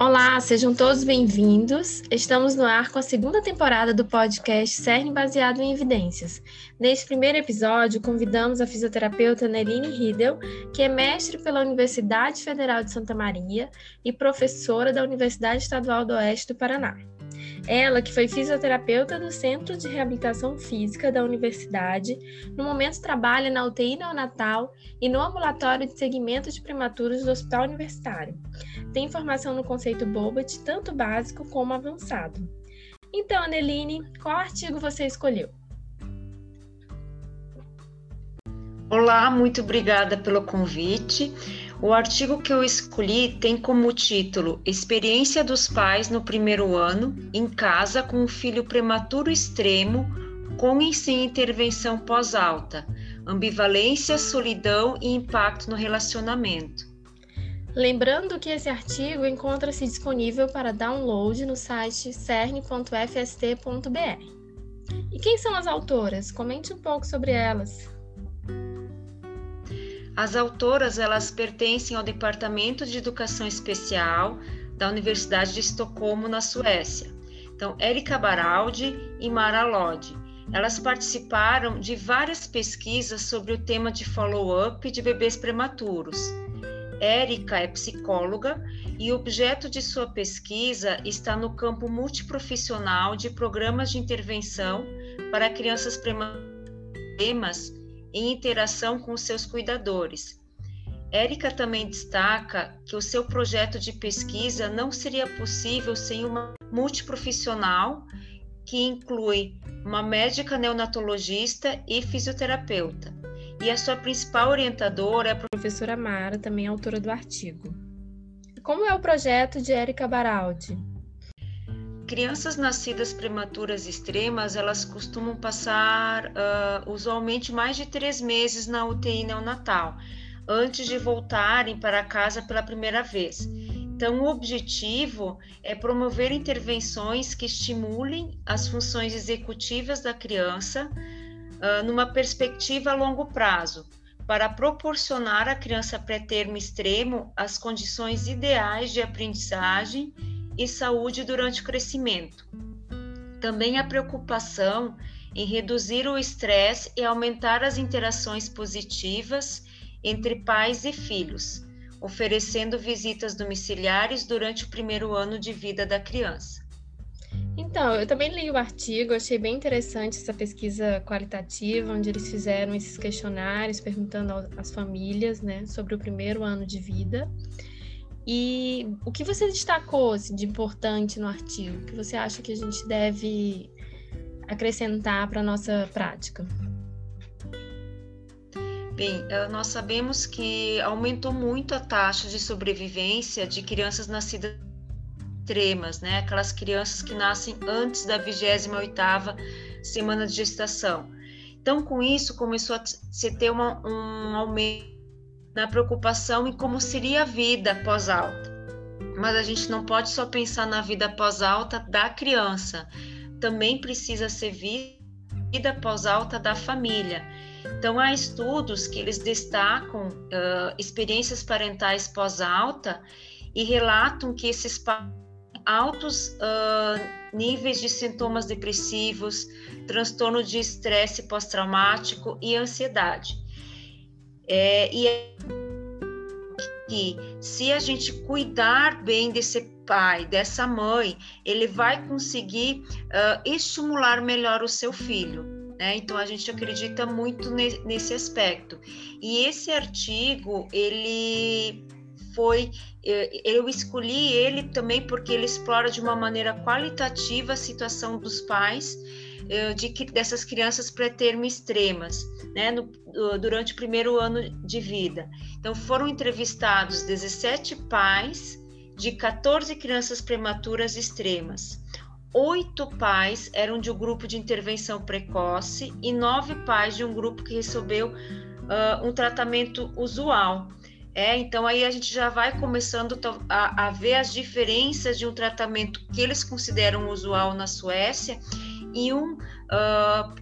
Olá, sejam todos bem-vindos. Estamos no ar com a segunda temporada do podcast CERN baseado em evidências. Neste primeiro episódio, convidamos a fisioterapeuta Neline Riedel, que é mestre pela Universidade Federal de Santa Maria e professora da Universidade Estadual do Oeste do Paraná. Ela, que foi fisioterapeuta do Centro de Reabilitação Física da Universidade, no momento trabalha na UTI neonatal e no ambulatório de segmento de prematuros do Hospital Universitário. Tem formação no conceito BOBAT, tanto básico como avançado. Então, Aneline, qual artigo você escolheu? Olá, muito obrigada pelo convite. O artigo que eu escolhi tem como título Experiência dos pais no primeiro ano, em casa com um filho prematuro extremo, com e sem intervenção pós-alta, ambivalência, solidão e impacto no relacionamento. Lembrando que esse artigo encontra-se disponível para download no site cern.fst.br. E quem são as autoras? Comente um pouco sobre elas. As autoras elas pertencem ao Departamento de Educação Especial da Universidade de Estocolmo, na Suécia. Então, Erika Baraldi e Mara Lodge. Elas participaram de várias pesquisas sobre o tema de follow-up de bebês prematuros. Érica é psicóloga e o objeto de sua pesquisa está no campo multiprofissional de programas de intervenção para crianças prematuras em interação com seus cuidadores. Érica também destaca que o seu projeto de pesquisa não seria possível sem uma multiprofissional que inclui uma médica neonatologista e fisioterapeuta. E a sua principal orientadora é a professora Mara, também autora do artigo. Como é o projeto de Érica Baraldi? Crianças nascidas prematuras extremas, elas costumam passar uh, usualmente mais de três meses na UTI neonatal, antes de voltarem para casa pela primeira vez. Então, o objetivo é promover intervenções que estimulem as funções executivas da criança uh, numa perspectiva a longo prazo, para proporcionar à criança pré-termo extremo as condições ideais de aprendizagem e saúde durante o crescimento. Também a preocupação em reduzir o estresse e aumentar as interações positivas entre pais e filhos, oferecendo visitas domiciliares durante o primeiro ano de vida da criança. Então, eu também li o artigo, achei bem interessante essa pesquisa qualitativa, onde eles fizeram esses questionários perguntando às famílias né, sobre o primeiro ano de vida. E o que você destacou assim, de importante no artigo? O que você acha que a gente deve acrescentar para a nossa prática? Bem, eh, nós sabemos que aumentou muito a taxa de sobrevivência de crianças nascidas extremas, né? Aquelas crianças que nascem antes da 28ª semana de gestação. Então, com isso, começou a se ter uma, um aumento na preocupação em como seria a vida pós-alta. Mas a gente não pode só pensar na vida pós-alta da criança, também precisa ser vida pós-alta da família. Então, há estudos que eles destacam uh, experiências parentais pós-alta e relatam que esses altos uh, níveis de sintomas depressivos, transtorno de estresse pós-traumático e ansiedade. É, e é que se a gente cuidar bem desse pai, dessa mãe, ele vai conseguir uh, estimular melhor o seu filho. Né? Então a gente acredita muito ne nesse aspecto. E esse artigo, ele foi eu escolhi ele também porque ele explora de uma maneira qualitativa a situação dos pais de dessas crianças pré-termo extremas, né, no, durante o primeiro ano de vida. Então foram entrevistados 17 pais de 14 crianças prematuras extremas. Oito pais eram de um grupo de intervenção precoce e nove pais de um grupo que recebeu uh, um tratamento usual. É, então aí a gente já vai começando a, a ver as diferenças de um tratamento que eles consideram usual na Suécia e um uh,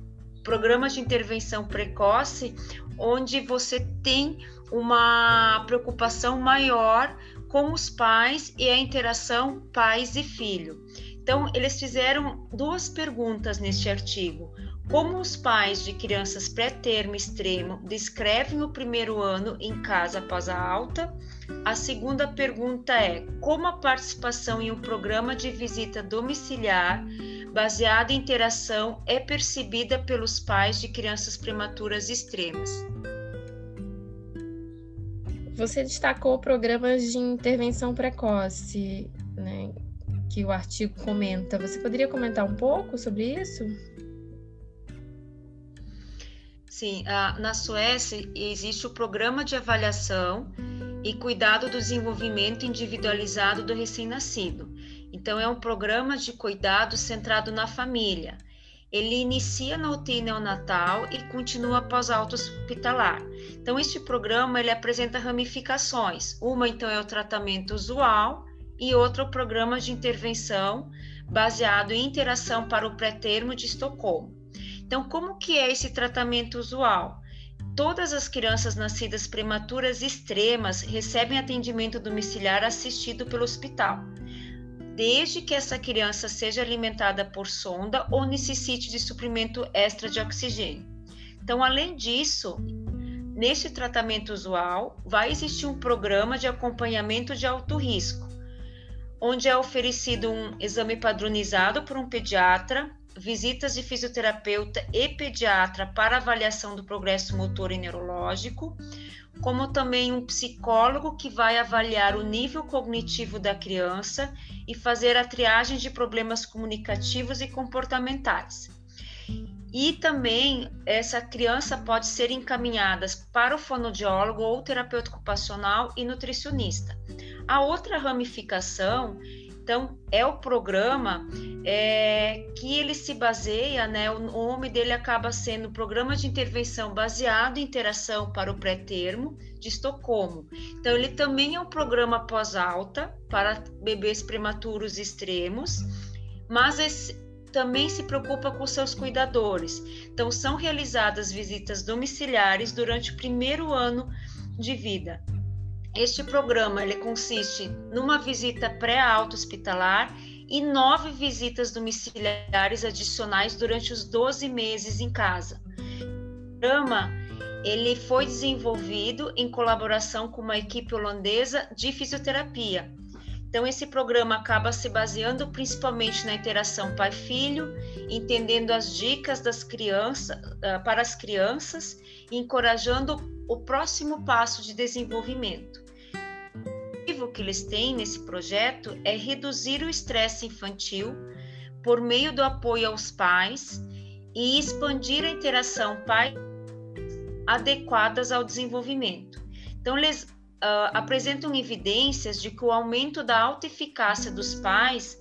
programa de intervenção precoce, onde você tem uma preocupação maior com os pais e a interação pais e filho. Então, eles fizeram duas perguntas neste artigo. Como os pais de crianças pré-termo extremo descrevem o primeiro ano em casa após a alta? A segunda pergunta é: como a participação em um programa de visita domiciliar baseado em interação é percebida pelos pais de crianças prematuras extremas? Você destacou programas de intervenção precoce, né, que o artigo comenta. Você poderia comentar um pouco sobre isso? Sim, na Suécia existe o programa de avaliação e cuidado do desenvolvimento individualizado do recém-nascido. Então, é um programa de cuidado centrado na família. Ele inicia na UTI neonatal e continua após alta hospitalar. Então, este programa ele apresenta ramificações. Uma, então, é o tratamento usual e outra, o programa de intervenção baseado em interação para o pré-termo de Estocolmo. Então, como que é esse tratamento usual? Todas as crianças nascidas prematuras extremas recebem atendimento domiciliar assistido pelo hospital, desde que essa criança seja alimentada por sonda ou necessite de suprimento extra de oxigênio. Então, além disso, nesse tratamento usual, vai existir um programa de acompanhamento de alto risco, onde é oferecido um exame padronizado por um pediatra visitas de fisioterapeuta e pediatra para avaliação do progresso motor e neurológico, como também um psicólogo que vai avaliar o nível cognitivo da criança e fazer a triagem de problemas comunicativos e comportamentais. E também essa criança pode ser encaminhada para o fonoaudiólogo ou terapeuta ocupacional e nutricionista. A outra ramificação então, é o programa é, que ele se baseia, né? O nome dele acaba sendo Programa de Intervenção Baseado em Interação para o Pré-Termo de Estocolmo. Então, ele também é um programa pós-alta para bebês prematuros extremos, mas esse, também se preocupa com seus cuidadores. Então, são realizadas visitas domiciliares durante o primeiro ano de vida. Este programa ele consiste numa visita pré-alta hospitalar e nove visitas domiciliares adicionais durante os 12 meses em casa. O programa ele foi desenvolvido em colaboração com uma equipe holandesa de fisioterapia. Então, esse programa acaba se baseando principalmente na interação pai-filho, entendendo as dicas das crianças, ah, para as crianças e encorajando o próximo passo de desenvolvimento objetivo que eles têm nesse projeto é reduzir o estresse infantil por meio do apoio aos pais e expandir a interação pai adequadas ao desenvolvimento. Então, eles uh, apresentam evidências de que o aumento da alta eficácia dos pais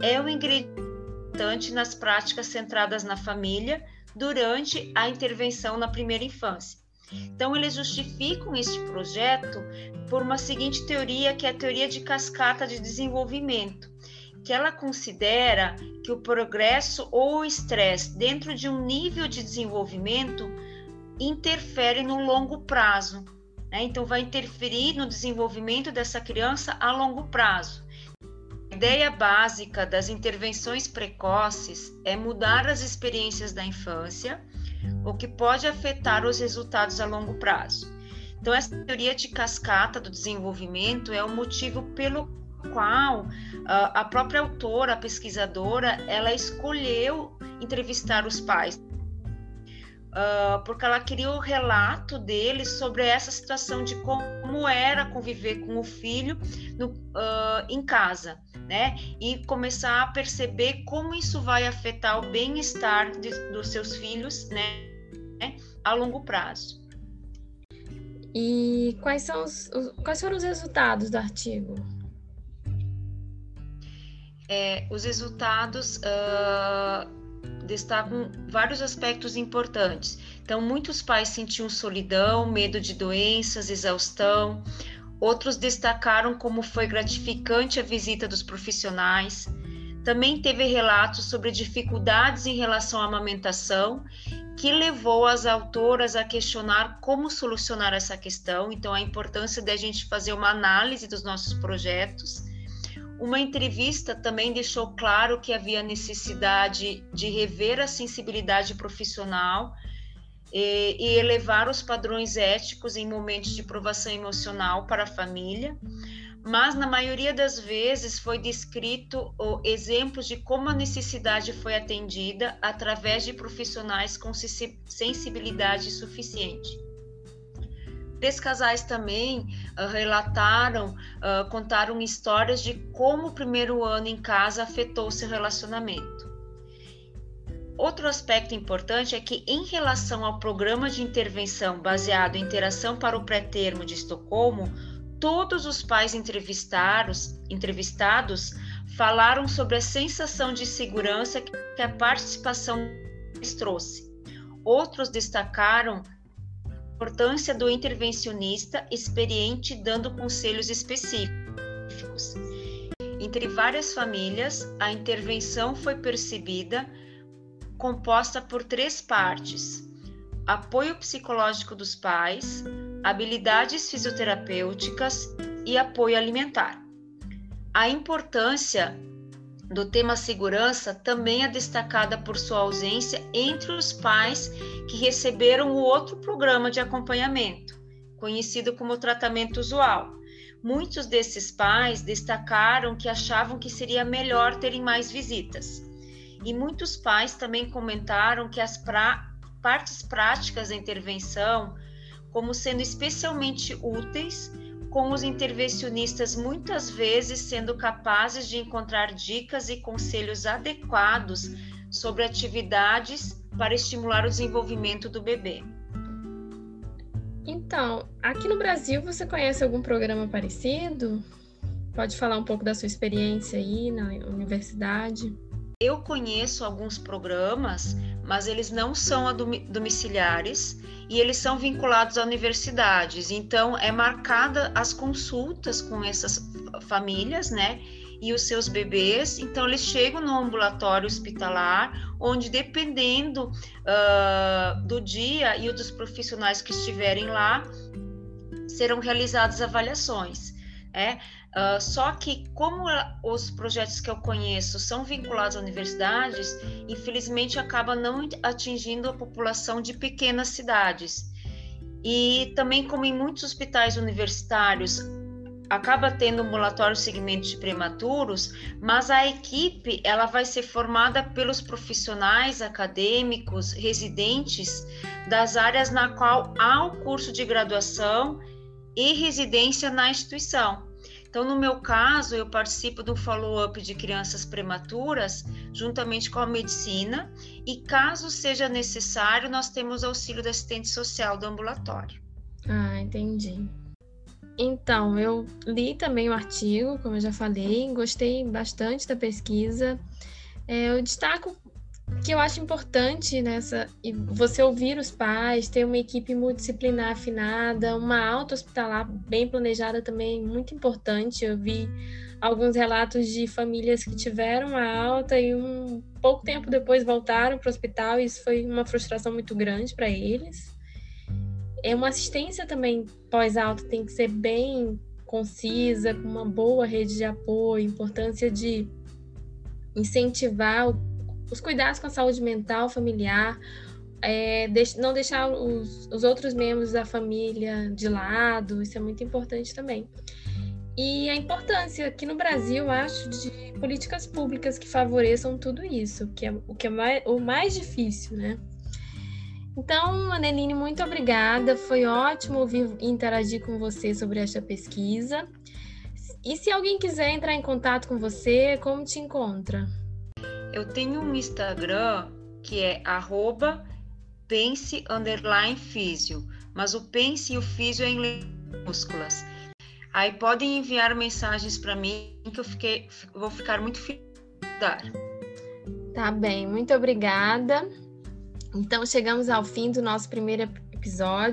é o ingrediente nas práticas centradas na família durante a intervenção na primeira infância. Então, eles justificam este projeto por uma seguinte teoria, que é a teoria de cascata de desenvolvimento, que ela considera que o progresso ou o estresse dentro de um nível de desenvolvimento interfere no longo prazo. Né? Então, vai interferir no desenvolvimento dessa criança a longo prazo. A ideia básica das intervenções precoces é mudar as experiências da infância o que pode afetar os resultados a longo prazo. Então, essa teoria de cascata do desenvolvimento é o motivo pelo qual uh, a própria autora, a pesquisadora, ela escolheu entrevistar os pais, uh, porque ela queria o relato deles sobre essa situação de como era conviver com o filho no, uh, em casa né? E começar a perceber como isso vai afetar o bem-estar dos seus filhos, né? A longo prazo. E quais são os, quais foram os resultados do artigo? É, os resultados uh, destacam vários aspectos importantes. Então, muitos pais sentiam solidão, medo de doenças, exaustão. Outros destacaram como foi gratificante a visita dos profissionais. Também teve relatos sobre dificuldades em relação à amamentação que levou as autoras a questionar como solucionar essa questão. Então, a importância de a gente fazer uma análise dos nossos projetos. Uma entrevista também deixou claro que havia necessidade de rever a sensibilidade profissional e, e elevar os padrões éticos em momentos de provação emocional para a família mas na maioria das vezes foi descrito oh, exemplos de como a necessidade foi atendida através de profissionais com sensibilidade suficiente. Três casais também uh, relataram, uh, contaram histórias de como o primeiro ano em casa afetou seu relacionamento. Outro aspecto importante é que, em relação ao programa de intervenção baseado em interação para o pré-termo de Estocolmo, todos os pais entrevistados, entrevistados falaram sobre a sensação de segurança que a participação trouxe. Outros destacaram a importância do intervencionista experiente dando conselhos específicos. Entre várias famílias, a intervenção foi percebida composta por três partes: apoio psicológico dos pais, habilidades fisioterapêuticas e apoio alimentar. A importância do tema segurança também é destacada por sua ausência entre os pais que receberam o outro programa de acompanhamento, conhecido como tratamento usual. Muitos desses pais destacaram que achavam que seria melhor terem mais visitas. E muitos pais também comentaram que as pra... partes práticas da intervenção como sendo especialmente úteis, com os intervencionistas muitas vezes sendo capazes de encontrar dicas e conselhos adequados sobre atividades para estimular o desenvolvimento do bebê. Então, aqui no Brasil você conhece algum programa parecido? Pode falar um pouco da sua experiência aí na universidade? Eu conheço alguns programas, mas eles não são domiciliares e eles são vinculados a universidades. Então, é marcada as consultas com essas famílias, né? E os seus bebês. Então, eles chegam no ambulatório hospitalar, onde, dependendo uh, do dia e dos profissionais que estiverem lá, serão realizadas avaliações. É, Uh, só que, como os projetos que eu conheço são vinculados a universidades, infelizmente acaba não atingindo a população de pequenas cidades. E também, como em muitos hospitais universitários, acaba tendo ambulatório segmento de prematuros, mas a equipe ela vai ser formada pelos profissionais acadêmicos, residentes das áreas na qual há o curso de graduação e residência na instituição. Então, no meu caso, eu participo do follow-up de crianças prematuras, juntamente com a medicina, e caso seja necessário, nós temos auxílio do assistente social do ambulatório. Ah, entendi. Então, eu li também o artigo, como eu já falei, gostei bastante da pesquisa. É, eu destaco que eu acho importante nessa você ouvir os pais, ter uma equipe multidisciplinar afinada, uma alta hospitalar bem planejada também muito importante. Eu vi alguns relatos de famílias que tiveram a alta e um pouco tempo depois voltaram para o hospital e isso foi uma frustração muito grande para eles. É uma assistência também pós-alta tem que ser bem concisa, com uma boa rede de apoio, importância de incentivar o os cuidados com a saúde mental familiar, é, não deixar os, os outros membros da família de lado, isso é muito importante também. E a importância aqui no Brasil, acho, de políticas públicas que favoreçam tudo isso, que é o que é mais, o mais difícil, né? Então, Aneline, muito obrigada. Foi ótimo ouvir e interagir com você sobre esta pesquisa. E se alguém quiser entrar em contato com você, como te encontra? Eu tenho um Instagram que é arroba pense underline físio, mas o pense e o físio é em minúsculas. Aí podem enviar mensagens para mim que eu fiquei, vou ficar muito feliz. Tá bem, muito obrigada. Então chegamos ao fim do nosso primeiro episódio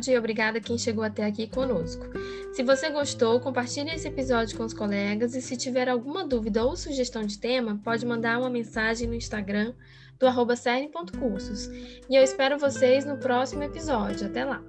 e obrigada a quem chegou até aqui conosco. Se você gostou, compartilhe esse episódio com os colegas e se tiver alguma dúvida ou sugestão de tema, pode mandar uma mensagem no Instagram do arroba. E eu espero vocês no próximo episódio. Até lá!